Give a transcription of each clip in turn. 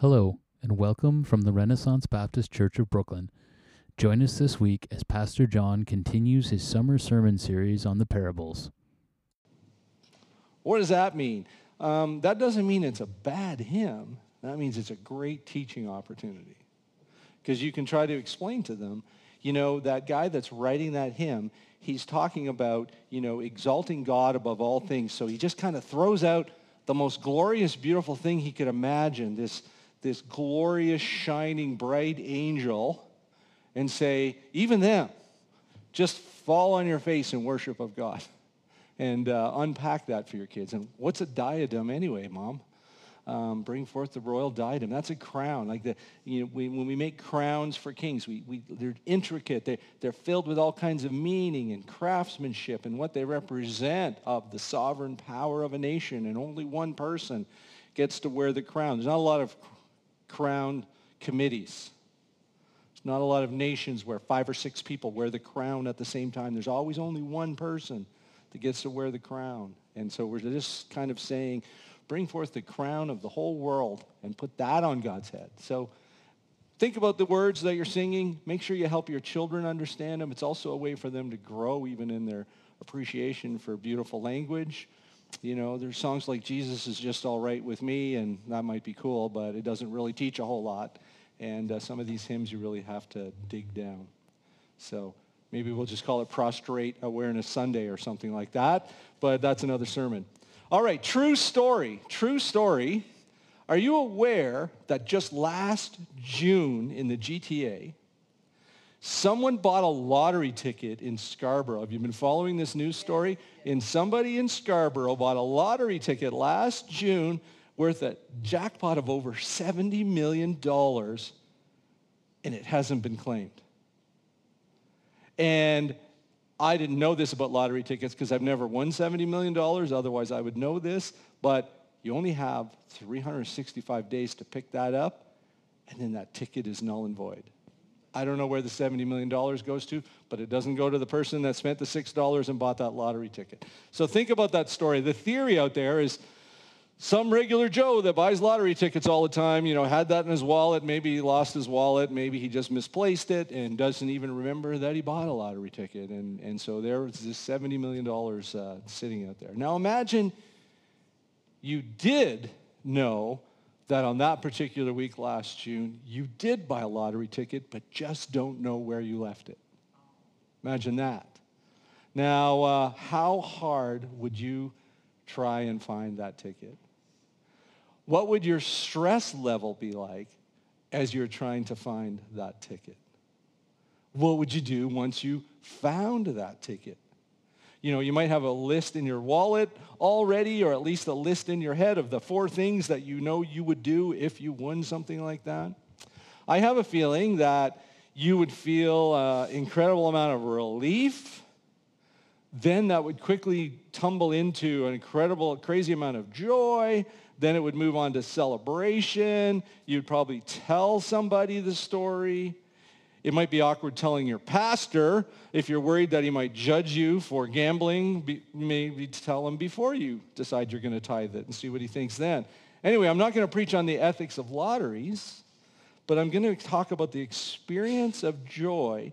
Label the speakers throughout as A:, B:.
A: Hello, and welcome from the Renaissance Baptist Church of Brooklyn. Join us this week as Pastor John continues his summer sermon series on the parables.
B: What does that mean? Um, that doesn't mean it's a bad hymn. That means it's a great teaching opportunity. Because you can try to explain to them, you know, that guy that's writing that hymn, he's talking about, you know, exalting God above all things. So he just kind of throws out the most glorious, beautiful thing he could imagine, this, this glorious, shining, bright angel, and say, even them, just fall on your face in worship of God and uh, unpack that for your kids. And what's a diadem anyway, Mom? Um, bring forth the royal diadem. That's a crown. Like the, you know, we, when we make crowns for kings, we, we, they're intricate. They, they're filled with all kinds of meaning and craftsmanship and what they represent of the sovereign power of a nation. And only one person gets to wear the crown. There's not a lot of crown committees. There's not a lot of nations where five or six people wear the crown at the same time. There's always only one person that gets to wear the crown. And so we're just kind of saying, bring forth the crown of the whole world and put that on God's head. So think about the words that you're singing. Make sure you help your children understand them. It's also a way for them to grow even in their appreciation for beautiful language. You know, there's songs like Jesus is just all right with me, and that might be cool, but it doesn't really teach a whole lot. And uh, some of these hymns you really have to dig down. So maybe we'll just call it Prostrate Awareness Sunday or something like that, but that's another sermon. All right, true story. True story. Are you aware that just last June in the GTA, someone bought a lottery ticket in Scarborough? Have you been following this news story? And somebody in Scarborough bought a lottery ticket last June worth a jackpot of over $70 million, and it hasn't been claimed. And I didn't know this about lottery tickets because I've never won $70 million. Otherwise, I would know this. But you only have 365 days to pick that up, and then that ticket is null and void. I don't know where the $70 million goes to, but it doesn't go to the person that spent the $6 and bought that lottery ticket. So think about that story. The theory out there is some regular Joe that buys lottery tickets all the time, you know, had that in his wallet, maybe he lost his wallet, maybe he just misplaced it and doesn't even remember that he bought a lottery ticket. And, and so there was this $70 million uh, sitting out there. Now imagine you did know that on that particular week last June, you did buy a lottery ticket, but just don't know where you left it. Imagine that. Now, uh, how hard would you try and find that ticket? What would your stress level be like as you're trying to find that ticket? What would you do once you found that ticket? You know, you might have a list in your wallet already, or at least a list in your head of the four things that you know you would do if you won something like that. I have a feeling that you would feel an incredible amount of relief. Then that would quickly tumble into an incredible, crazy amount of joy. Then it would move on to celebration. You'd probably tell somebody the story. It might be awkward telling your pastor if you're worried that he might judge you for gambling. Maybe tell him before you decide you're going to tithe it and see what he thinks then. Anyway, I'm not going to preach on the ethics of lotteries, but I'm going to talk about the experience of joy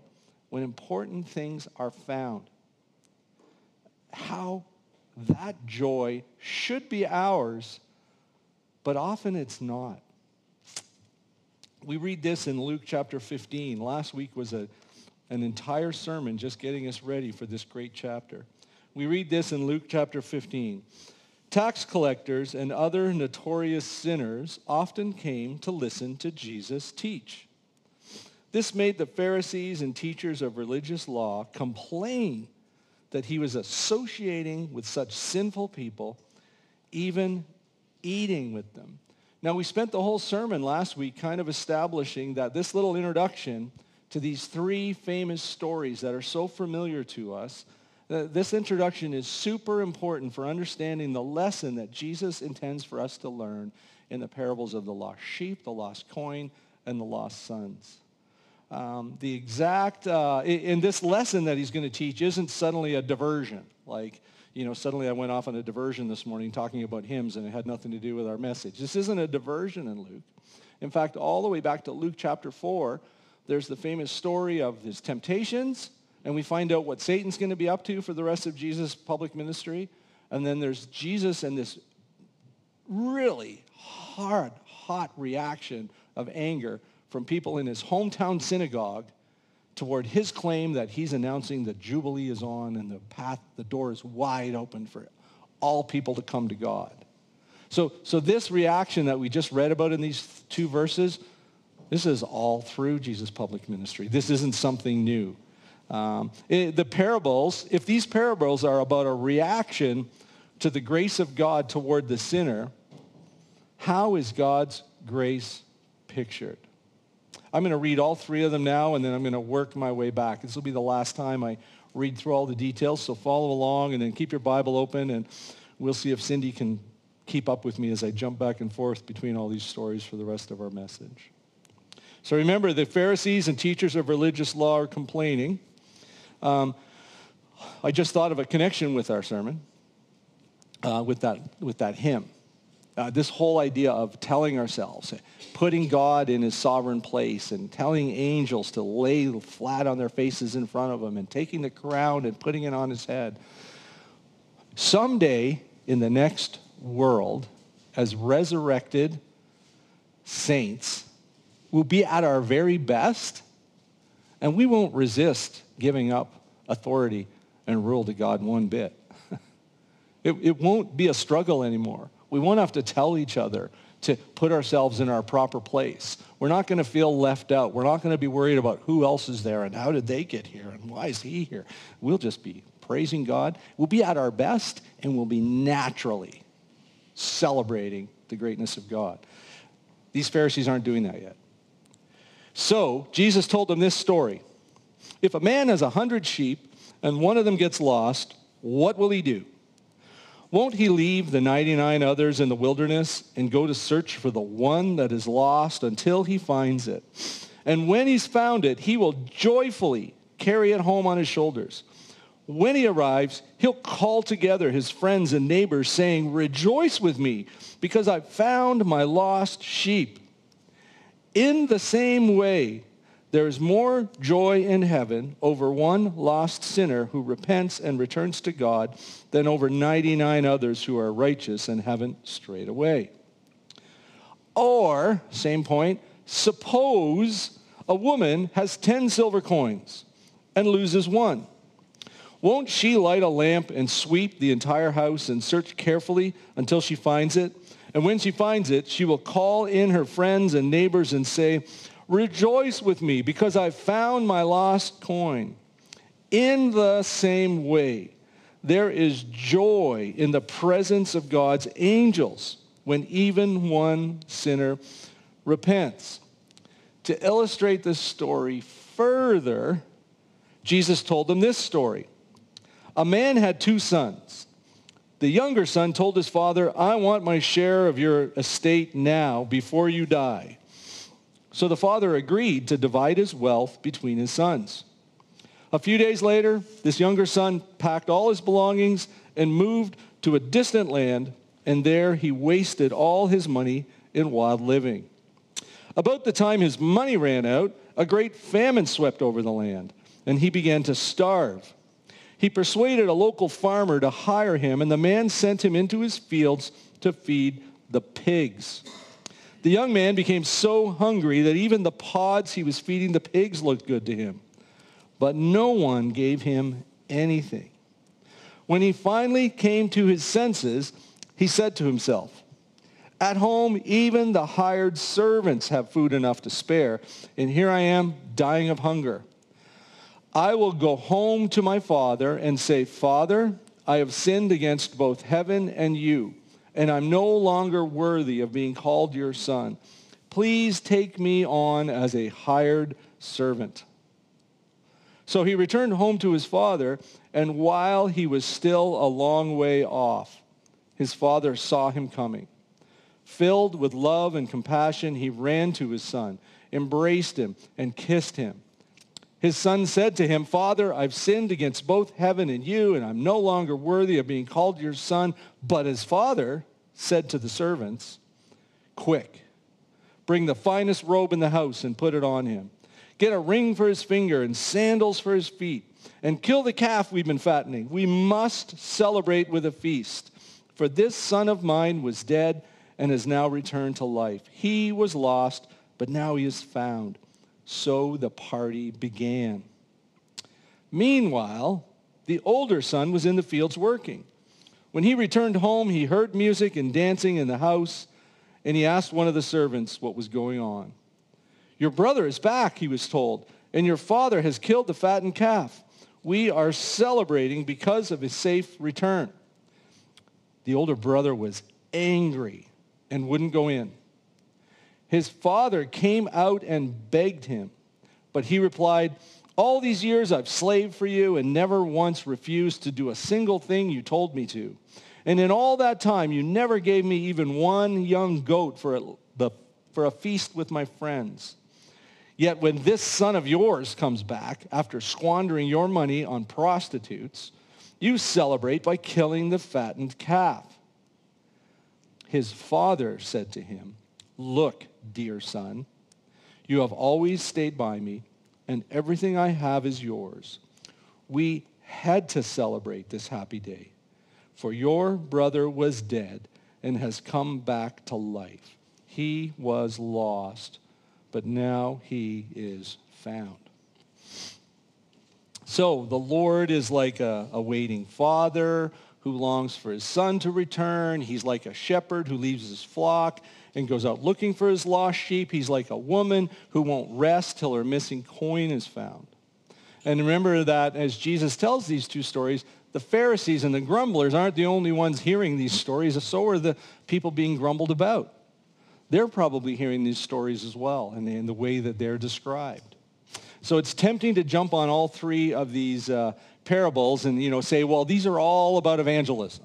B: when important things are found. How that joy should be ours but often it's not. We read this in Luke chapter 15. Last week was a, an entire sermon just getting us ready for this great chapter. We read this in Luke chapter 15. Tax collectors and other notorious sinners often came to listen to Jesus teach. This made the Pharisees and teachers of religious law complain that he was associating with such sinful people, even eating with them. Now, we spent the whole sermon last week kind of establishing that this little introduction to these three famous stories that are so familiar to us, this introduction is super important for understanding the lesson that Jesus intends for us to learn in the parables of the lost sheep, the lost coin, and the lost sons. Um, the exact, uh, in this lesson that he's going to teach isn't suddenly a diversion. Like, you know, suddenly I went off on a diversion this morning talking about hymns and it had nothing to do with our message. This isn't a diversion in Luke. In fact, all the way back to Luke chapter 4, there's the famous story of his temptations, and we find out what Satan's going to be up to for the rest of Jesus' public ministry. And then there's Jesus and this really hard, hot reaction of anger from people in his hometown synagogue toward his claim that he's announcing that Jubilee is on and the path, the door is wide open for all people to come to God. So, so this reaction that we just read about in these two verses, this is all through Jesus' public ministry. This isn't something new. Um, it, the parables, if these parables are about a reaction to the grace of God toward the sinner, how is God's grace pictured? I'm going to read all three of them now, and then I'm going to work my way back. This will be the last time I read through all the details, so follow along and then keep your Bible open, and we'll see if Cindy can keep up with me as I jump back and forth between all these stories for the rest of our message. So remember, the Pharisees and teachers of religious law are complaining. Um, I just thought of a connection with our sermon, uh, with, that, with that hymn. Uh, this whole idea of telling ourselves, putting God in his sovereign place and telling angels to lay flat on their faces in front of him and taking the crown and putting it on his head. Someday in the next world, as resurrected saints, we'll be at our very best and we won't resist giving up authority and rule to God one bit. it, it won't be a struggle anymore. We won't have to tell each other to put ourselves in our proper place. We're not going to feel left out. We're not going to be worried about who else is there and how did they get here and why is he here. We'll just be praising God. We'll be at our best and we'll be naturally celebrating the greatness of God. These Pharisees aren't doing that yet. So Jesus told them this story. If a man has a hundred sheep and one of them gets lost, what will he do? Won't he leave the 99 others in the wilderness and go to search for the one that is lost until he finds it? And when he's found it, he will joyfully carry it home on his shoulders. When he arrives, he'll call together his friends and neighbors saying, rejoice with me because I've found my lost sheep. In the same way, there is more joy in heaven over one lost sinner who repents and returns to God than over 99 others who are righteous and haven't strayed away. Or, same point, suppose a woman has 10 silver coins and loses one. Won't she light a lamp and sweep the entire house and search carefully until she finds it? And when she finds it, she will call in her friends and neighbors and say, Rejoice with me because I found my lost coin. In the same way, there is joy in the presence of God's angels when even one sinner repents. To illustrate this story further, Jesus told them this story. A man had two sons. The younger son told his father, I want my share of your estate now before you die. So the father agreed to divide his wealth between his sons. A few days later, this younger son packed all his belongings and moved to a distant land, and there he wasted all his money in wild living. About the time his money ran out, a great famine swept over the land, and he began to starve. He persuaded a local farmer to hire him, and the man sent him into his fields to feed the pigs. The young man became so hungry that even the pods he was feeding the pigs looked good to him. But no one gave him anything. When he finally came to his senses, he said to himself, At home, even the hired servants have food enough to spare, and here I am dying of hunger. I will go home to my father and say, Father, I have sinned against both heaven and you and I'm no longer worthy of being called your son. Please take me on as a hired servant. So he returned home to his father, and while he was still a long way off, his father saw him coming. Filled with love and compassion, he ran to his son, embraced him, and kissed him. His son said to him, Father, I've sinned against both heaven and you, and I'm no longer worthy of being called your son. But his father said to the servants, Quick, bring the finest robe in the house and put it on him. Get a ring for his finger and sandals for his feet, and kill the calf we've been fattening. We must celebrate with a feast. For this son of mine was dead and has now returned to life. He was lost, but now he is found. So the party began. Meanwhile, the older son was in the fields working. When he returned home, he heard music and dancing in the house, and he asked one of the servants what was going on. Your brother is back, he was told, and your father has killed the fattened calf. We are celebrating because of his safe return. The older brother was angry and wouldn't go in. His father came out and begged him, but he replied, all these years I've slaved for you and never once refused to do a single thing you told me to. And in all that time, you never gave me even one young goat for a, the, for a feast with my friends. Yet when this son of yours comes back after squandering your money on prostitutes, you celebrate by killing the fattened calf. His father said to him, Look, dear son, you have always stayed by me, and everything I have is yours. We had to celebrate this happy day, for your brother was dead and has come back to life. He was lost, but now he is found. So the Lord is like a, a waiting father who longs for his son to return. He's like a shepherd who leaves his flock and goes out looking for his lost sheep. He's like a woman who won't rest till her missing coin is found. And remember that as Jesus tells these two stories, the Pharisees and the grumblers aren't the only ones hearing these stories. So are the people being grumbled about. They're probably hearing these stories as well and in the way that they're described. So it's tempting to jump on all three of these uh, parables and you know say, well, these are all about evangelism.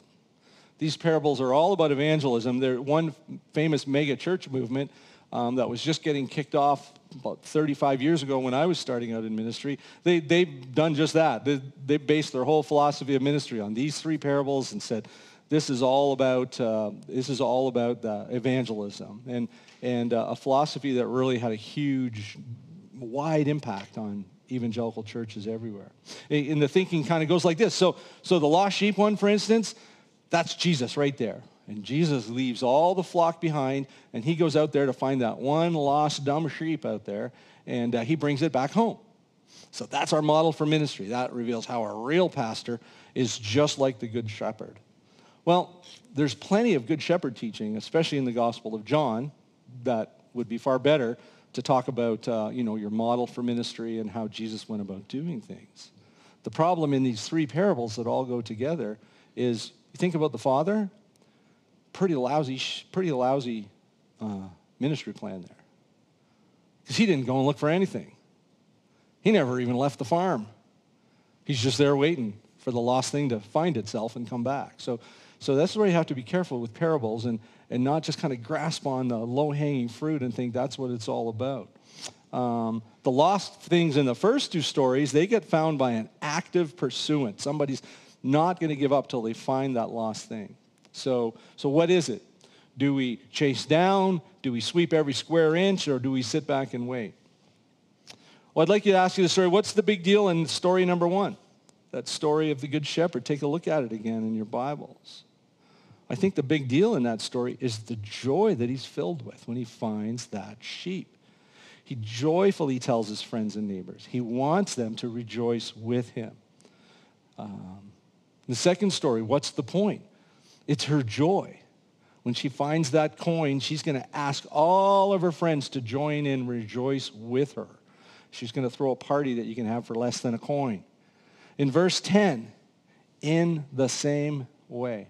B: These parables are all about evangelism. They're one famous mega church movement um, that was just getting kicked off about 35 years ago when I was starting out in ministry. They, they've done just that. They, they based their whole philosophy of ministry on these three parables and said, this is all about, uh, this is all about uh, evangelism and, and uh, a philosophy that really had a huge, wide impact on evangelical churches everywhere. And the thinking kind of goes like this. So, so the lost sheep one, for instance, that's Jesus right there. And Jesus leaves all the flock behind, and he goes out there to find that one lost dumb sheep out there, and uh, he brings it back home. So that's our model for ministry. That reveals how a real pastor is just like the good shepherd. Well, there's plenty of good shepherd teaching, especially in the Gospel of John, that would be far better to talk about, uh, you know, your model for ministry and how Jesus went about doing things. The problem in these three parables that all go together is you think about the father, pretty lousy, pretty lousy uh, ministry plan there. Because he didn't go and look for anything. He never even left the farm. He's just there waiting for the lost thing to find itself and come back. So, so that's where you have to be careful with parables and, and not just kind of grasp on the low-hanging fruit and think that's what it's all about. Um, the lost things in the first two stories, they get found by an active pursuant. Somebody's not going to give up till they find that lost thing. So, so what is it? Do we chase down? Do we sweep every square inch? Or do we sit back and wait? Well, I'd like you to ask you the story. What's the big deal in story number one? That story of the Good Shepherd. Take a look at it again in your Bibles. I think the big deal in that story is the joy that he's filled with when he finds that sheep. He joyfully tells his friends and neighbors. He wants them to rejoice with him. Um, the second story, what's the point? It's her joy. When she finds that coin, she's going to ask all of her friends to join in, rejoice with her. She's going to throw a party that you can have for less than a coin. In verse 10, in the same way.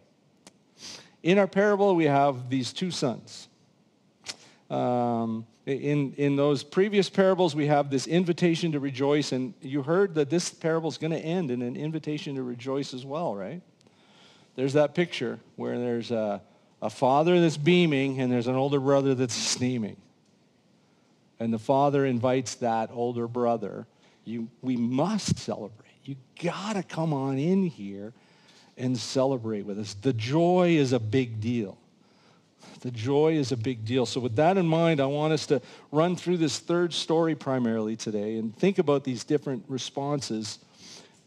B: In our parable, we have these two sons. Um, in, in those previous parables, we have this invitation to rejoice, and you heard that this parable is going to end in an invitation to rejoice as well, right? There's that picture where there's a, a father that's beaming and there's an older brother that's steaming. And the father invites that older brother, You, we must celebrate. You got to come on in here and celebrate with us. The joy is a big deal. The joy is a big deal. So with that in mind, I want us to run through this third story primarily today and think about these different responses.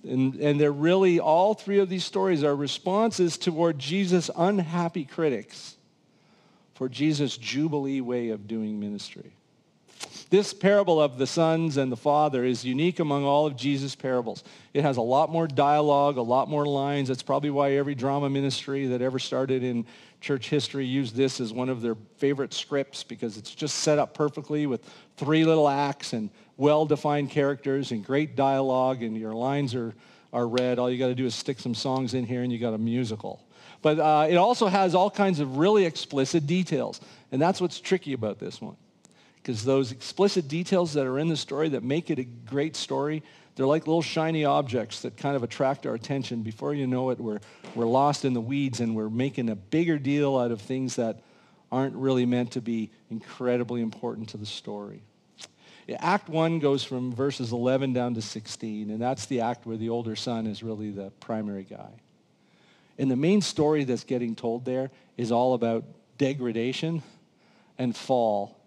B: And, and they're really, all three of these stories are responses toward Jesus' unhappy critics for Jesus' jubilee way of doing ministry. This parable of the sons and the father is unique among all of Jesus' parables. It has a lot more dialogue, a lot more lines. That's probably why every drama ministry that ever started in church history used this as one of their favorite scripts because it's just set up perfectly with three little acts and well-defined characters and great dialogue and your lines are, are read. All you got to do is stick some songs in here and you got a musical. But uh, it also has all kinds of really explicit details. And that's what's tricky about this one. Because those explicit details that are in the story that make it a great story, they're like little shiny objects that kind of attract our attention. Before you know it, we're, we're lost in the weeds and we're making a bigger deal out of things that aren't really meant to be incredibly important to the story. Act 1 goes from verses 11 down to 16, and that's the act where the older son is really the primary guy. And the main story that's getting told there is all about degradation and fall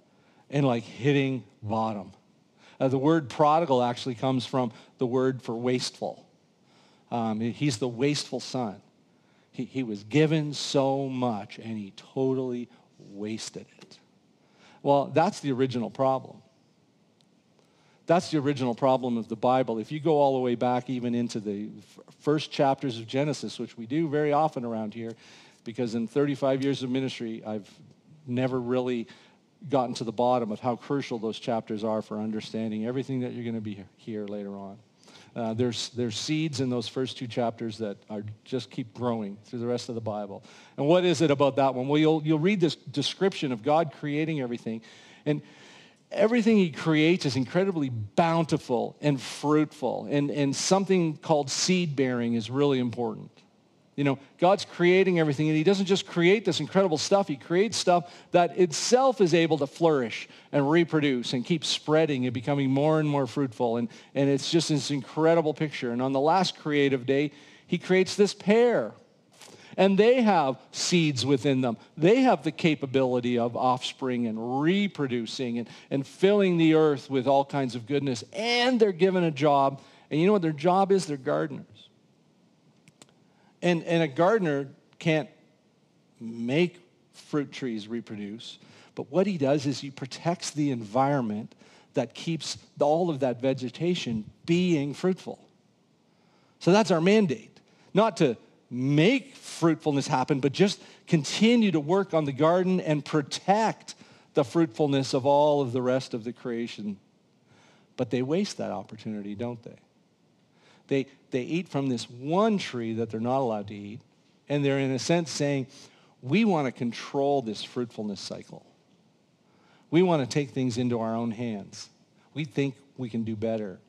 B: and like hitting bottom. Uh, the word prodigal actually comes from the word for wasteful. Um, he's the wasteful son. He, he was given so much and he totally wasted it. Well, that's the original problem. That's the original problem of the Bible. If you go all the way back even into the first chapters of Genesis, which we do very often around here, because in 35 years of ministry, I've never really gotten to the bottom of how crucial those chapters are for understanding everything that you're going to be here later on. Uh, there's, there's seeds in those first two chapters that are just keep growing through the rest of the Bible. And what is it about that one? Well, you'll, you'll read this description of God creating everything. And everything he creates is incredibly bountiful and fruitful. And, and something called seed bearing is really important. You know, God's creating everything, and he doesn't just create this incredible stuff. He creates stuff that itself is able to flourish and reproduce and keep spreading and becoming more and more fruitful. And, and it's just this incredible picture. And on the last creative day, he creates this pair. And they have seeds within them. They have the capability of offspring and reproducing and, and filling the earth with all kinds of goodness. And they're given a job. And you know what their job is? They're gardeners. And, and a gardener can't make fruit trees reproduce. But what he does is he protects the environment that keeps all of that vegetation being fruitful. So that's our mandate. Not to make fruitfulness happen, but just continue to work on the garden and protect the fruitfulness of all of the rest of the creation. But they waste that opportunity, don't they? They, they eat from this one tree that they're not allowed to eat. And they're, in a sense, saying, we want to control this fruitfulness cycle. We want to take things into our own hands. We think we can do better.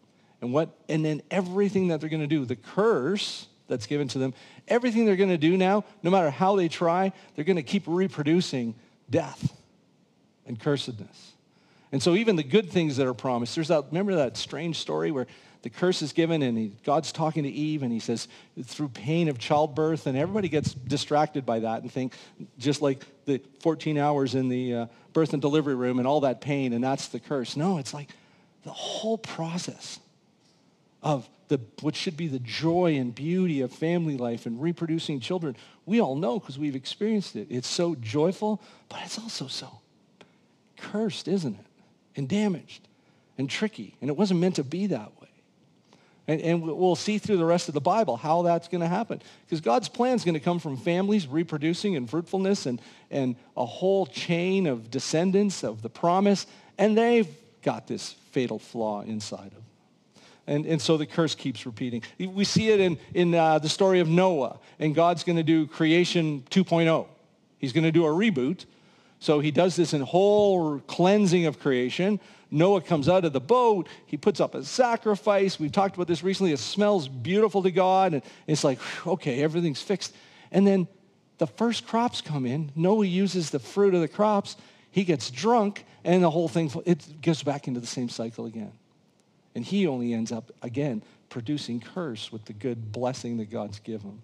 B: And what and then everything that they're going to do, the curse that's given to them, everything they're going to do now, no matter how they try, they're going to keep reproducing death and cursedness. And so even the good things that are promised, there's that, remember that strange story where the curse is given and he, God's talking to Eve and he says, through pain of childbirth, and everybody gets distracted by that and think just like the 14 hours in the uh, birth and delivery room and all that pain, and that's the curse. No, it's like the whole process of the, what should be the joy and beauty of family life and reproducing children. We all know because we've experienced it. It's so joyful, but it's also so cursed, isn't it? And damaged and tricky. And it wasn't meant to be that. And, and we'll see through the rest of the Bible how that's going to happen. Because God's plan is going to come from families reproducing and fruitfulness and, and a whole chain of descendants of the promise. And they've got this fatal flaw inside of them. And, and so the curse keeps repeating. We see it in, in uh, the story of Noah. And God's going to do creation 2.0. He's going to do a reboot. So he does this in whole cleansing of creation Noah comes out of the boat. He puts up a sacrifice. We've talked about this recently. It smells beautiful to God. And it's like, okay, everything's fixed. And then the first crops come in. Noah uses the fruit of the crops. He gets drunk, and the whole thing, it goes back into the same cycle again. And he only ends up, again, producing curse with the good blessing that God's given.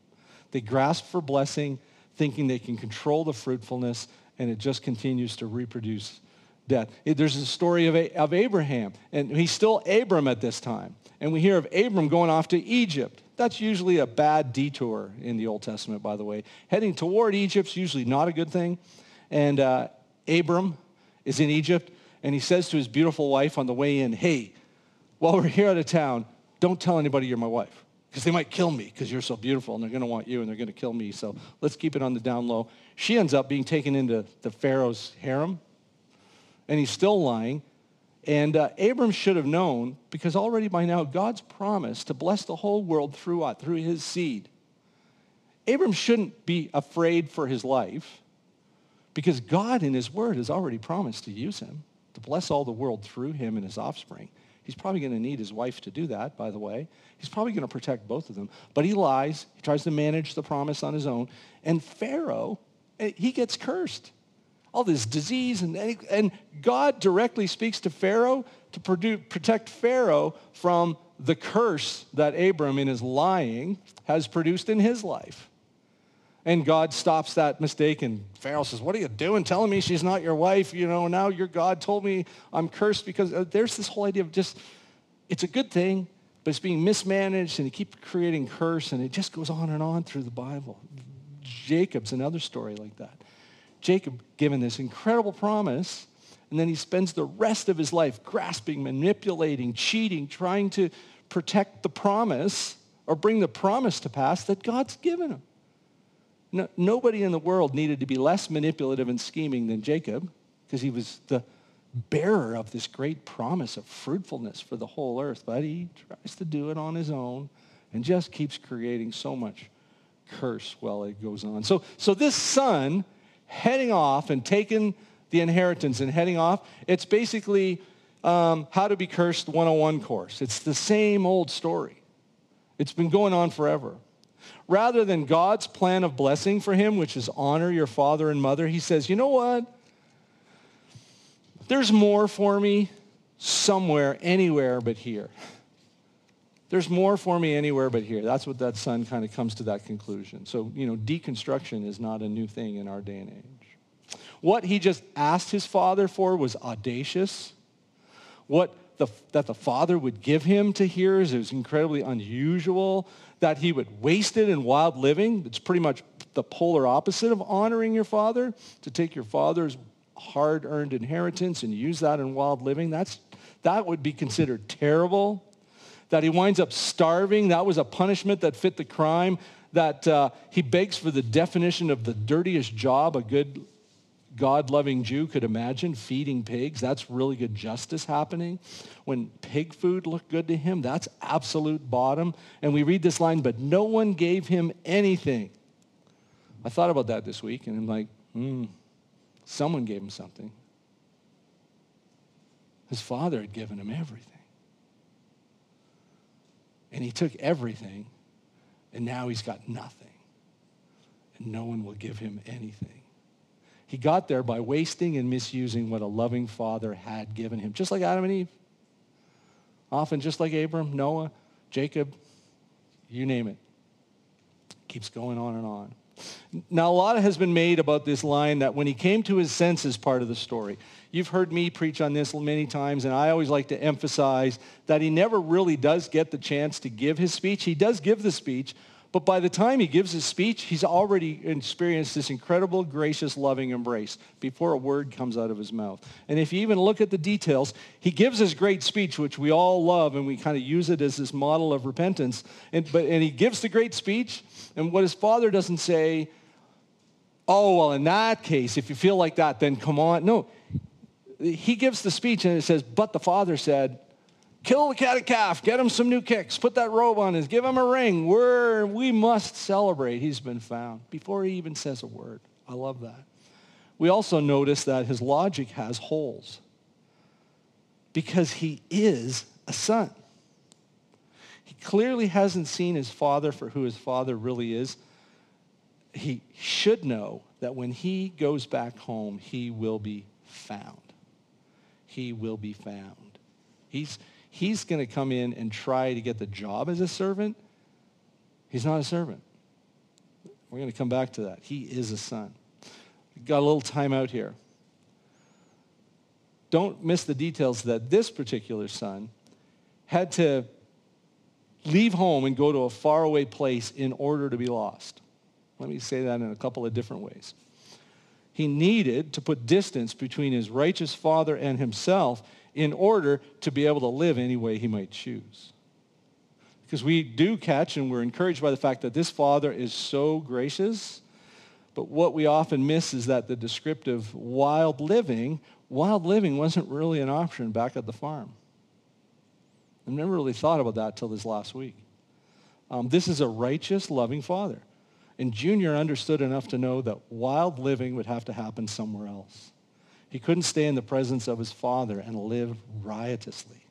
B: They grasp for blessing, thinking they can control the fruitfulness, and it just continues to reproduce death. There's a story of, of Abraham, and he's still Abram at this time. And we hear of Abram going off to Egypt. That's usually a bad detour in the Old Testament, by the way. Heading toward Egypt's usually not a good thing. And uh, Abram is in Egypt, and he says to his beautiful wife on the way in, hey, while we're here out of town, don't tell anybody you're my wife because they might kill me because you're so beautiful and they're going to want you and they're going to kill me. So let's keep it on the down low. She ends up being taken into the Pharaoh's harem, and he's still lying. And uh, Abram should have known because already by now God's promised to bless the whole world through what? Through his seed. Abram shouldn't be afraid for his life because God in his word has already promised to use him to bless all the world through him and his offspring. He's probably going to need his wife to do that, by the way. He's probably going to protect both of them. But he lies. He tries to manage the promise on his own. And Pharaoh, eh, he gets cursed. All this disease. And, and God directly speaks to Pharaoh to produce, protect Pharaoh from the curse that Abram, in his lying, has produced in his life. And God stops that mistake and Pharaoh says, what are you doing telling me she's not your wife? You know, now your God told me I'm cursed because uh, there's this whole idea of just, it's a good thing, but it's being mismanaged and you keep creating curse and it just goes on and on through the Bible. Jacob's another story like that. Jacob given this incredible promise and then he spends the rest of his life grasping, manipulating, cheating, trying to protect the promise or bring the promise to pass that God's given him. No, nobody in the world needed to be less manipulative and scheming than Jacob because he was the bearer of this great promise of fruitfulness for the whole earth. But he tries to do it on his own and just keeps creating so much curse while it goes on. So, so this son heading off and taking the inheritance and heading off, it's basically um, how to be cursed 101 course. It's the same old story. It's been going on forever rather than God's plan of blessing for him, which is honor your father and mother, he says, you know what? There's more for me somewhere, anywhere but here. There's more for me anywhere but here. That's what that son kind of comes to that conclusion. So, you know, deconstruction is not a new thing in our day and age. What he just asked his father for was audacious. What the, that the father would give him to hear is it was incredibly unusual that he would waste it in wild living. It's pretty much the polar opposite of honoring your father, to take your father's hard-earned inheritance and use that in wild living. That's, that would be considered terrible. That he winds up starving, that was a punishment that fit the crime. That uh, he begs for the definition of the dirtiest job a good God-loving Jew could imagine feeding pigs. That's really good justice happening. When pig food looked good to him, that's absolute bottom. And we read this line, but no one gave him anything. I thought about that this week, and I'm like, hmm, someone gave him something. His father had given him everything. And he took everything, and now he's got nothing. And no one will give him anything. He got there by wasting and misusing what a loving father had given him, just like Adam and Eve. Often just like Abram, Noah, Jacob, you name it. Keeps going on and on. Now, a lot has been made about this line that when he came to his senses part of the story. You've heard me preach on this many times, and I always like to emphasize that he never really does get the chance to give his speech. He does give the speech, but by the time he gives his speech, he's already experienced this incredible, gracious, loving embrace before a word comes out of his mouth. And if you even look at the details, he gives his great speech, which we all love, and we kind of use it as this model of repentance. And, but, and he gives the great speech, and what his father doesn't say, oh, well, in that case, if you feel like that, then come on. No, he gives the speech, and it says, but the father said, Kill the cat and calf. Get him some new kicks. Put that robe on his. Give him a ring. We're, we must celebrate. He's been found before he even says a word. I love that. We also notice that his logic has holes because he is a son. He clearly hasn't seen his father for who his father really is. He should know that when he goes back home, he will be found. He will be found. He's, he's going to come in and try to get the job as a servant, he's not a servant. We're going to come back to that. He is a son. Got a little time out here. Don't miss the details that this particular son had to leave home and go to a faraway place in order to be lost. Let me say that in a couple of different ways. He needed to put distance between his righteous father and himself in order to be able to live any way he might choose. Because we do catch and we're encouraged by the fact that this father is so gracious, but what we often miss is that the descriptive wild living, wild living wasn't really an option back at the farm. I've never really thought about that till this last week. Um, this is a righteous, loving father. And Junior understood enough to know that wild living would have to happen somewhere else. He couldn't stay in the presence of his father and live riotously.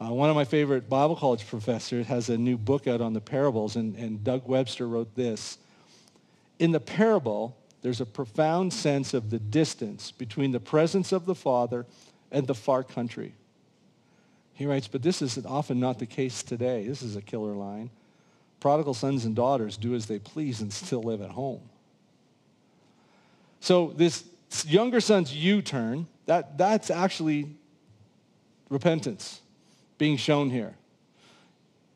B: Uh, one of my favorite Bible college professors has a new book out on the parables, and, and Doug Webster wrote this. In the parable, there's a profound sense of the distance between the presence of the Father and the far country. He writes, but this is often not the case today. This is a killer line. Prodigal sons and daughters do as they please and still live at home. So this younger son's U-turn, that, that's actually repentance being shown here.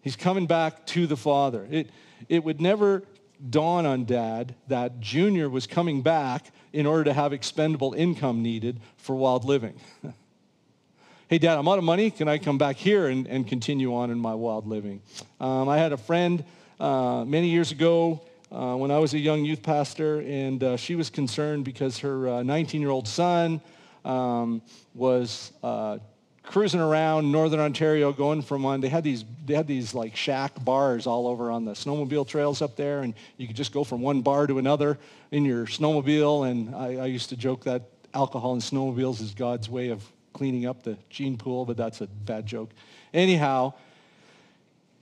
B: He's coming back to the Father. It, it would never dawn on dad that Junior was coming back in order to have expendable income needed for wild living. hey, dad, I'm out of money. Can I come back here and, and continue on in my wild living? Um, I had a friend uh, many years ago uh, when I was a young youth pastor, and uh, she was concerned because her 19-year-old uh, son um, was uh, cruising around northern Ontario, going from one. They had these they had these like shack bars all over on the snowmobile trails up there, and you could just go from one bar to another in your snowmobile. And I, I used to joke that alcohol and snowmobiles is God's way of cleaning up the gene pool, but that's a bad joke. Anyhow,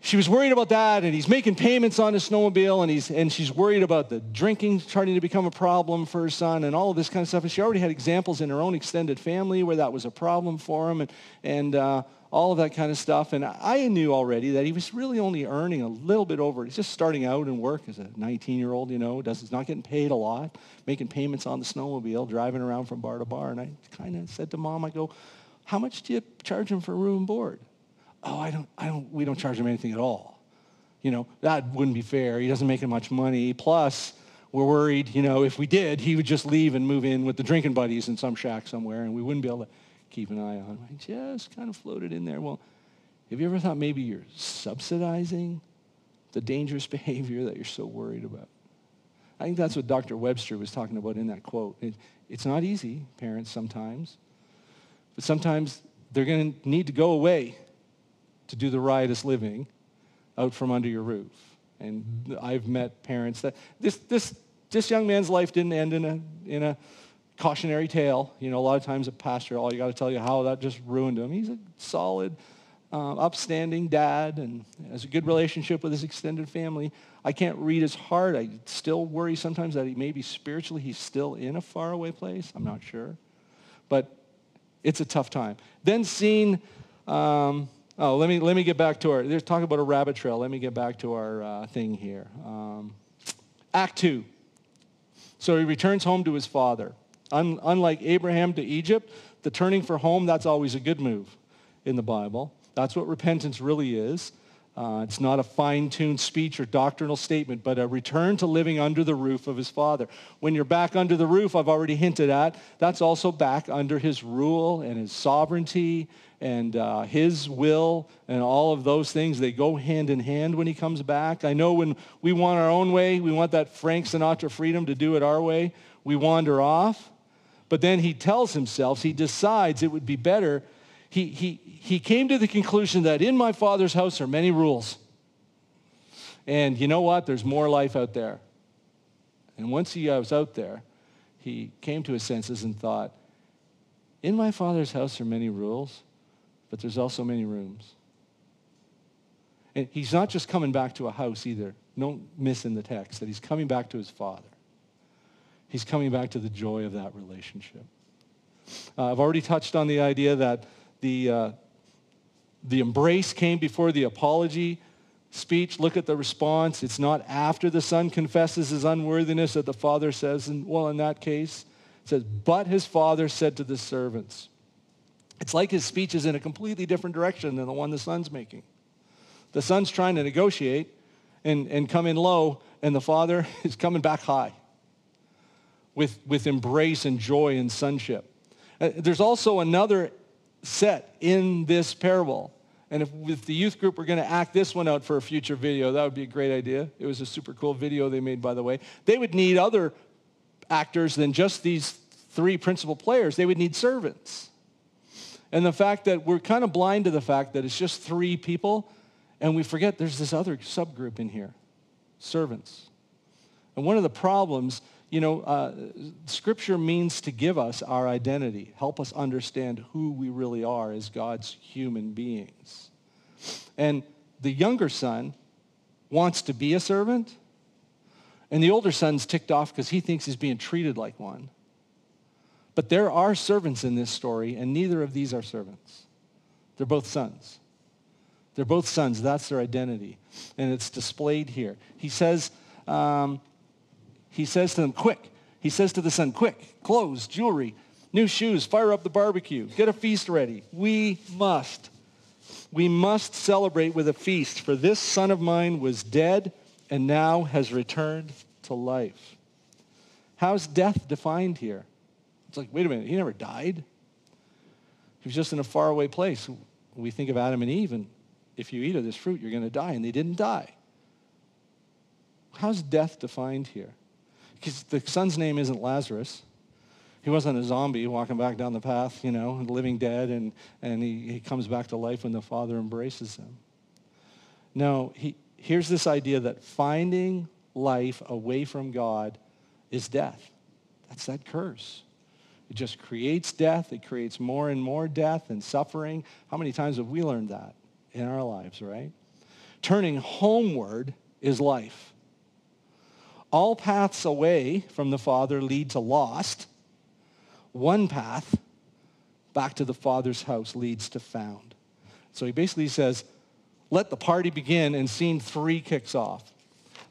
B: she was worried about that, and he's making payments on his snowmobile, and, he's, and she's worried about the drinking starting to become a problem for her son and all of this kind of stuff. And she already had examples in her own extended family where that was a problem for him and, and uh, all of that kind of stuff. And I knew already that he was really only earning a little bit over. He's just starting out in work as a 19-year-old, you know, does, he's not getting paid a lot, making payments on the snowmobile, driving around from bar to bar. And I kind of said to mom, I go, how much do you charge him for room and board? Oh, I don't, I don't, we don't charge him anything at all. You know, that wouldn't be fair. He doesn't make much money. Plus, we're worried, you know, if we did, he would just leave and move in with the drinking buddies in some shack somewhere, and we wouldn't be able to keep an eye on him. I just kind of floated in there. Well, have you ever thought maybe you're subsidizing the dangerous behavior that you're so worried about? I think that's what Dr. Webster was talking about in that quote. It, it's not easy, parents, sometimes. But sometimes they're going to need to go away to do the riotous living out from under your roof. And I've met parents that this, this, this young man's life didn't end in a, in a cautionary tale. You know, a lot of times a pastor, all you got to tell you how that just ruined him. He's a solid, um, upstanding dad and has a good relationship with his extended family. I can't read his heart. I still worry sometimes that he maybe spiritually he's still in a faraway place. I'm not sure. But it's a tough time. Then seeing um, Oh, let me, let me get back to our, there's talk about a rabbit trail. Let me get back to our uh, thing here. Um, Act 2. So he returns home to his father. Un, unlike Abraham to Egypt, the turning for home, that's always a good move in the Bible. That's what repentance really is. Uh, it's not a fine-tuned speech or doctrinal statement, but a return to living under the roof of his father. When you're back under the roof, I've already hinted at, that's also back under his rule and his sovereignty and uh, his will and all of those things. They go hand in hand when he comes back. I know when we want our own way, we want that Frank Sinatra freedom to do it our way, we wander off. But then he tells himself, he decides it would be better he, he, he came to the conclusion that in my father's house are many rules. And you know what? There's more life out there. And once he was out there, he came to his senses and thought, in my father's house are many rules, but there's also many rooms. And he's not just coming back to a house either. Don't miss in the text that he's coming back to his father. He's coming back to the joy of that relationship. Uh, I've already touched on the idea that the, uh, the embrace came before the apology speech. Look at the response. It's not after the son confesses his unworthiness that the father says, and well, in that case, it says, but his father said to the servants. It's like his speech is in a completely different direction than the one the son's making. The son's trying to negotiate and, and come in low, and the father is coming back high with, with embrace and joy and sonship. Uh, there's also another set in this parable. And if the youth group we're going to act this one out for a future video, that would be a great idea. It was a super cool video they made, by the way. They would need other actors than just these three principal players. They would need servants. And the fact that we're kind of blind to the fact that it's just three people, and we forget there's this other subgroup in here, servants. And one of the problems you know, uh, Scripture means to give us our identity, help us understand who we really are as God's human beings. And the younger son wants to be a servant, and the older son's ticked off because he thinks he's being treated like one. But there are servants in this story, and neither of these are servants. They're both sons. They're both sons. That's their identity. And it's displayed here. He says, um, he says to them, quick. He says to the son, quick, clothes, jewelry, new shoes, fire up the barbecue, get a feast ready. We must. We must celebrate with a feast, for this son of mine was dead and now has returned to life. How's death defined here? It's like, wait a minute, he never died. He was just in a faraway place. We think of Adam and Eve, and if you eat of this fruit, you're going to die, and they didn't die. How's death defined here? Because the son's name isn't Lazarus. He wasn't a zombie walking back down the path, you know, living dead, and, and he, he comes back to life when the father embraces him. No, he, here's this idea that finding life away from God is death. That's that curse. It just creates death. It creates more and more death and suffering. How many times have we learned that in our lives, right? Turning homeward is life. All paths away from the Father lead to lost. One path back to the Father's house leads to found. So he basically says, let the party begin, and scene three kicks off.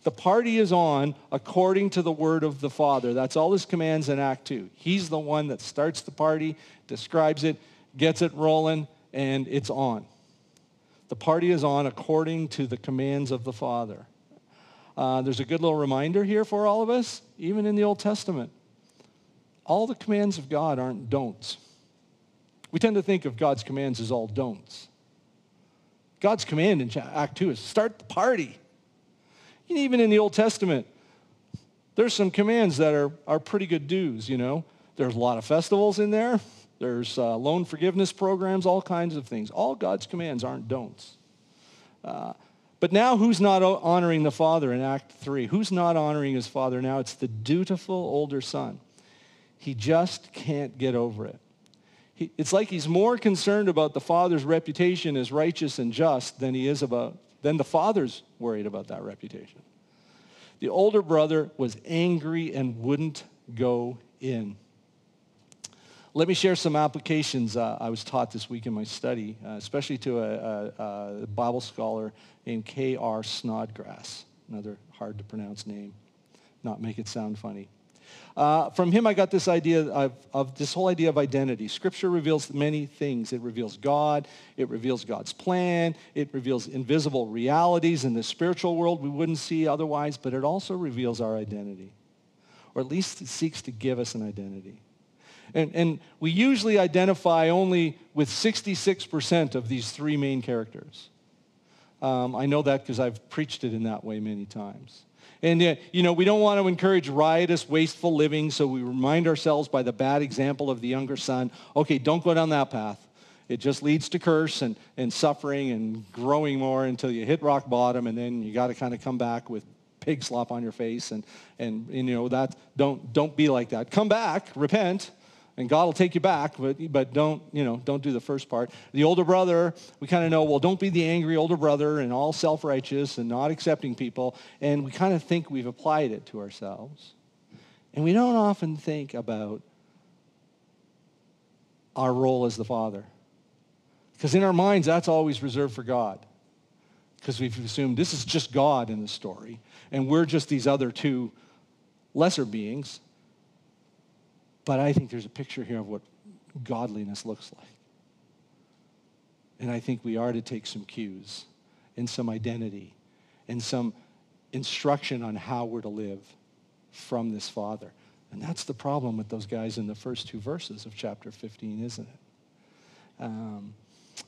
B: The party is on according to the word of the Father. That's all his commands in Act 2. He's the one that starts the party, describes it, gets it rolling, and it's on. The party is on according to the commands of the Father. Uh, there's a good little reminder here for all of us, even in the Old Testament. All the commands of God aren't don'ts. We tend to think of God's commands as all don'ts. God's command in Act 2 is start the party. And even in the Old Testament, there's some commands that are, are pretty good do's, you know. There's a lot of festivals in there. There's uh, loan forgiveness programs, all kinds of things. All God's commands aren't don'ts. Uh, but now who's not honoring the father in Act 3? Who's not honoring his father now? It's the dutiful older son. He just can't get over it. He, it's like he's more concerned about the father's reputation as righteous and just than he is about, than the father's worried about that reputation. The older brother was angry and wouldn't go in. Let me share some applications uh, I was taught this week in my study, uh, especially to a, a, a, Bible scholar named K.R. Snodgrass, another hard to pronounce name, not make it sound funny. Uh, from him, I got this idea of, of, this whole idea of identity. Scripture reveals many things. It reveals God. It reveals God's plan. It reveals invisible realities in the spiritual world we wouldn't see otherwise, but it also reveals our identity, or at least it seeks to give us an identity. And, and we usually identify only with 66% of these three main characters. Um, I know that because I've preached it in that way many times. And, uh, you know, we don't want to encourage riotous, wasteful living, so we remind ourselves by the bad example of the younger son, okay, don't go down that path. It just leads to curse and, and suffering and growing more until you hit rock bottom, and then you got to kind of come back with pig slop on your face. And, and, and, you know, that, don't, don't be like that. Come back, repent, and God will take you back, but, but don't, you know, don't do the first part. The older brother, we kind of know, well, don't be the angry older brother and all self-righteous and not accepting people. And we kind of think we've applied it to ourselves. And we don't often think about our role as the father. Because in our minds, that's always reserved for God. Because we've assumed this is just God in the story, and we're just these other two lesser beings. But I think there's a picture here of what godliness looks like. And I think we are to take some cues and some identity and some instruction on how we're to live from this Father. And that's the problem with those guys in the first two verses of chapter 15, isn't it? Um,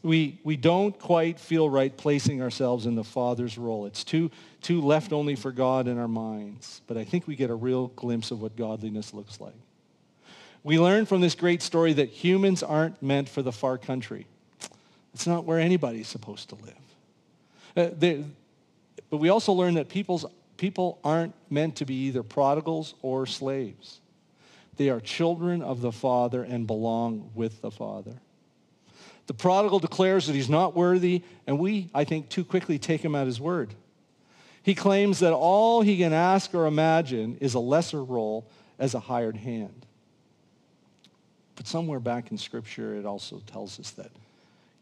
B: we, we don't quite feel right placing ourselves in the Father's role. It's too, too left only for God in our minds. But I think we get a real glimpse of what godliness looks like. We learn from this great story that humans aren't meant for the far country. It's not where anybody's supposed to live. Uh, they, but we also learn that people's, people aren't meant to be either prodigals or slaves. They are children of the Father and belong with the Father. The prodigal declares that he's not worthy, and we, I think, too quickly take him at his word. He claims that all he can ask or imagine is a lesser role as a hired hand. But somewhere back in Scripture, it also tells us that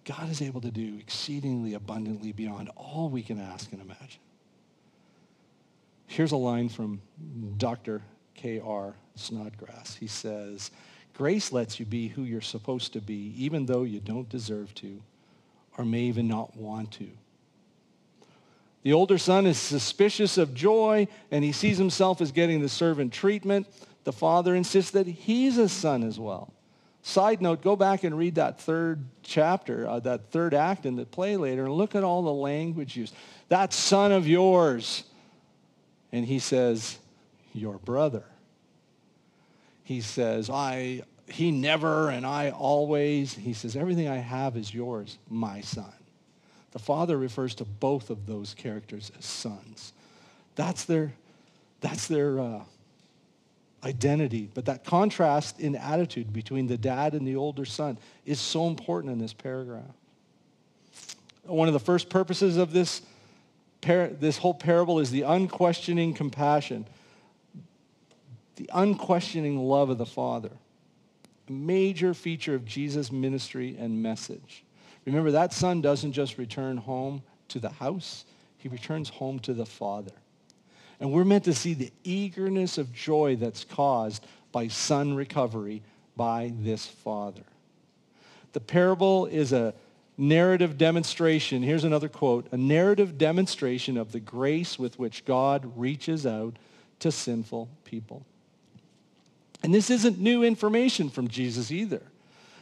B: God is able to do exceedingly abundantly beyond all we can ask and imagine. Here's a line from Dr. K.R. Snodgrass. He says, Grace lets you be who you're supposed to be, even though you don't deserve to or may even not want to. The older son is suspicious of joy, and he sees himself as getting the servant treatment. The father insists that he's a son as well. Side note, go back and read that third chapter, uh, that third act in the play later, and look at all the language used. That son of yours. And he says, your brother he says, I, he never and I always. He says, everything I have is yours, my son. The father refers to both of those characters as sons. That's their, that's their uh, identity. But that contrast in attitude between the dad and the older son is so important in this paragraph. One of the first purposes of this, par- this whole parable is the unquestioning compassion the unquestioning love of the Father. A major feature of Jesus' ministry and message. Remember, that son doesn't just return home to the house, he returns home to the Father. And we're meant to see the eagerness of joy that's caused by son recovery by this Father. The parable is a narrative demonstration. Here's another quote. A narrative demonstration of the grace with which God reaches out to sinful people. And this isn't new information from Jesus either.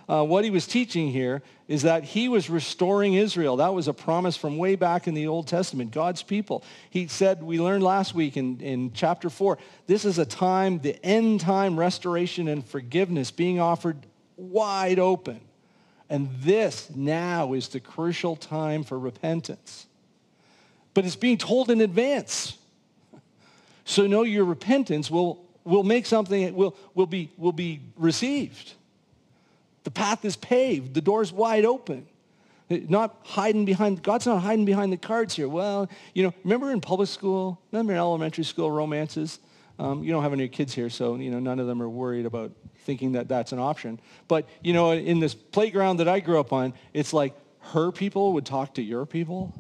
B: Uh, what he was teaching here is that he was restoring Israel. That was a promise from way back in the Old Testament, God's people. He said, we learned last week in, in chapter 4, this is a time, the end time restoration and forgiveness being offered wide open. And this now is the crucial time for repentance. But it's being told in advance. So know your repentance will will make something, will, will, be, will be received. The path is paved. The door's wide open. Not hiding behind, God's not hiding behind the cards here. Well, you know, remember in public school, remember in elementary school romances? Um, you don't have any kids here, so, you know, none of them are worried about thinking that that's an option. But, you know, in this playground that I grew up on, it's like her people would talk to your people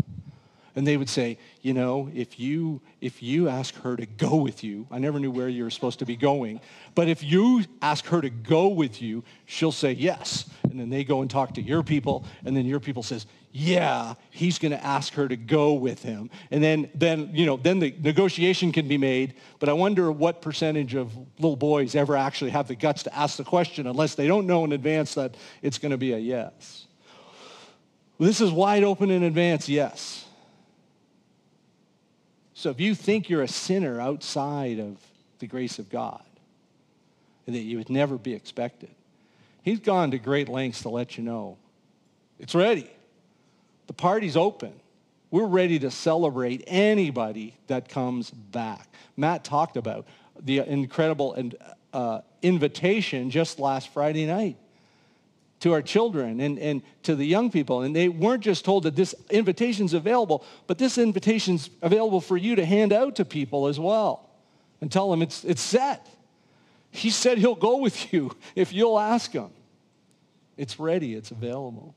B: and they would say, you know, if you, if you ask her to go with you, I never knew where you were supposed to be going, but if you ask her to go with you, she'll say yes. And then they go and talk to your people, and then your people says, yeah, he's going to ask her to go with him. And then, then, you know, then the negotiation can be made, but I wonder what percentage of little boys ever actually have the guts to ask the question unless they don't know in advance that it's going to be a yes. This is wide open in advance, yes. So if you think you're a sinner outside of the grace of God, and that you would never be expected, he's gone to great lengths to let you know it's ready. The party's open. We're ready to celebrate anybody that comes back. Matt talked about the incredible uh, invitation just last Friday night to our children and, and to the young people. And they weren't just told that this invitation's available, but this invitation's available for you to hand out to people as well and tell them it's, it's set. He said he'll go with you if you'll ask him. It's ready, it's available.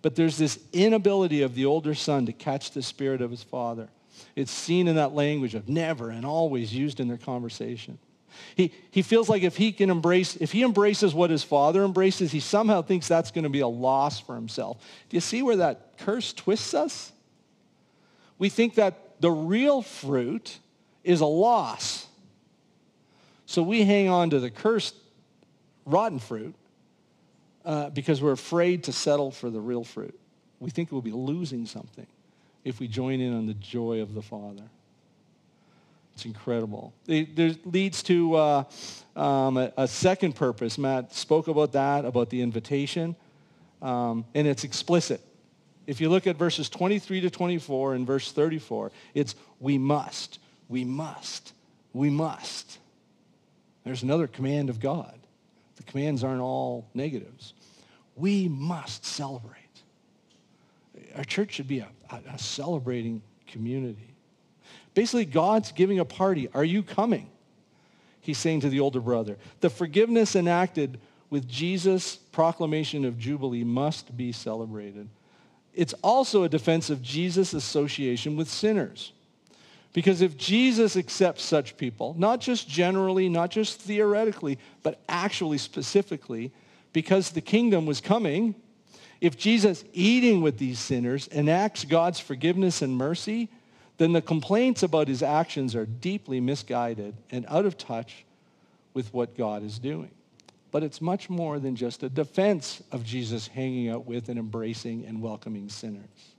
B: But there's this inability of the older son to catch the spirit of his father. It's seen in that language of never and always used in their conversation. He, he feels like if he can embrace, if he embraces what his father embraces, he somehow thinks that's going to be a loss for himself. Do you see where that curse twists us? We think that the real fruit is a loss. So we hang on to the cursed, rotten fruit uh, because we're afraid to settle for the real fruit. We think we'll be losing something if we join in on the joy of the Father. It's incredible. It, leads to uh, um, a, a, second purpose. Matt spoke about that, about the invitation, um, and it's explicit. If you look at verses 23 to 24 and verse 34, it's we must, we must, we must. There's another command of God. The commands aren't all negatives. We must celebrate. Our church should be a, a, a celebrating community. Basically, God's giving a party. Are you coming? He's saying to the older brother. The forgiveness enacted with Jesus' proclamation of Jubilee must be celebrated. It's also a defense of Jesus' association with sinners. Because if Jesus accepts such people, not just generally, not just theoretically, but actually specifically, because the kingdom was coming, if Jesus eating with these sinners enacts God's forgiveness and mercy, then the complaints about his actions are deeply misguided and out of touch with what God is doing. But it's much more than just a defense of Jesus hanging out with and embracing and welcoming sinners.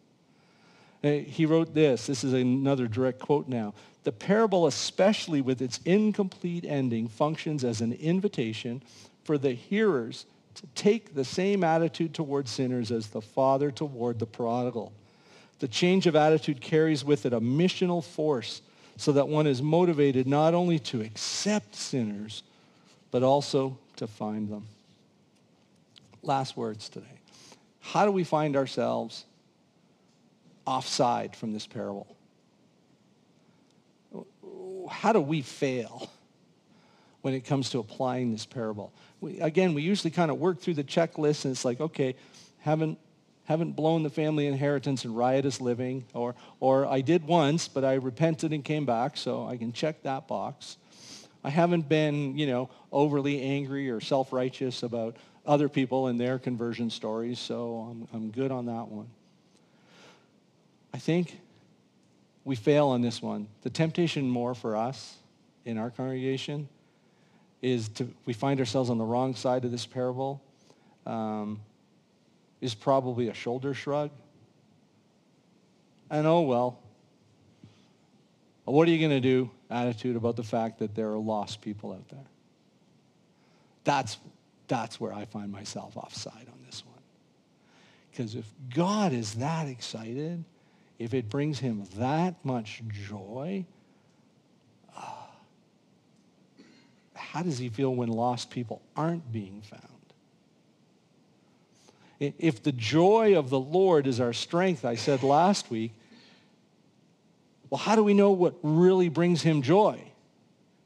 B: Eh, he wrote this. This is another direct quote now. The parable, especially with its incomplete ending, functions as an invitation for the hearers to take the same attitude toward sinners as the father toward the prodigal. The change of attitude carries with it a missional force so that one is motivated not only to accept sinners, but also to find them. Last words today. How do we find ourselves offside from this parable? How do we fail when it comes to applying this parable? We, again, we usually kind of work through the checklist and it's like, okay, haven't haven't blown the family inheritance in riotous living, or, or I did once, but I repented and came back, so I can check that box. I haven't been, you know, overly angry or self-righteous about other people and their conversion stories, so I'm, I'm good on that one. I think we fail on this one. The temptation more for us in our congregation is to, we find ourselves on the wrong side of this parable. Um, is probably a shoulder shrug. And oh, well, what are you going to do attitude about the fact that there are lost people out there? That's, that's where I find myself offside on this one. Because if God is that excited, if it brings him that much joy, uh, how does he feel when lost people aren't being found? If the joy of the Lord is our strength, I said last week, well, how do we know what really brings him joy?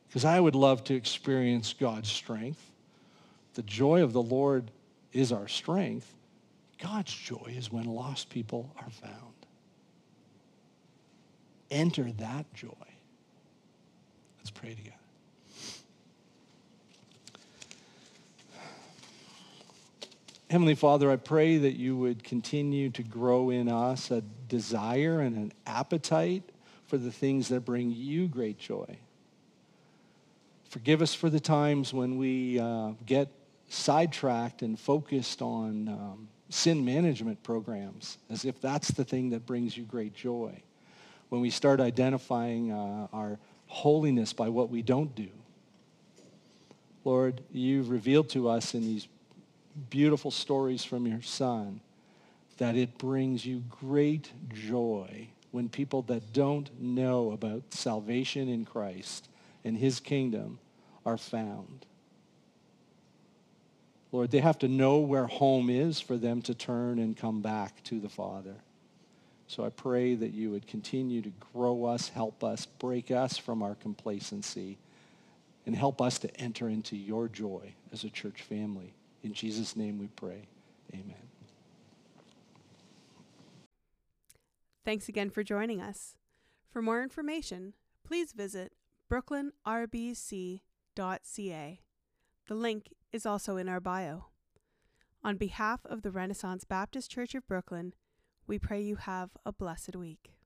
B: Because I would love to experience God's strength. The joy of the Lord is our strength. God's joy is when lost people are found. Enter that joy. Let's pray together. Heavenly Father, I pray that you would continue to grow in us a desire and an appetite for the things that bring you great joy. Forgive us for the times when we uh, get sidetracked and focused on um, sin management programs, as if that's the thing that brings you great joy. When we start identifying uh, our holiness by what we don't do. Lord, you've revealed to us in these beautiful stories from your son, that it brings you great joy when people that don't know about salvation in Christ and his kingdom are found. Lord, they have to know where home is for them to turn and come back to the Father. So I pray that you would continue to grow us, help us, break us from our complacency, and help us to enter into your joy as a church family. In Jesus' name we pray. Amen.
C: Thanks again for joining us. For more information, please visit brooklynrbc.ca. The link is also in our bio. On behalf of the Renaissance Baptist Church of Brooklyn, we pray you have a blessed week.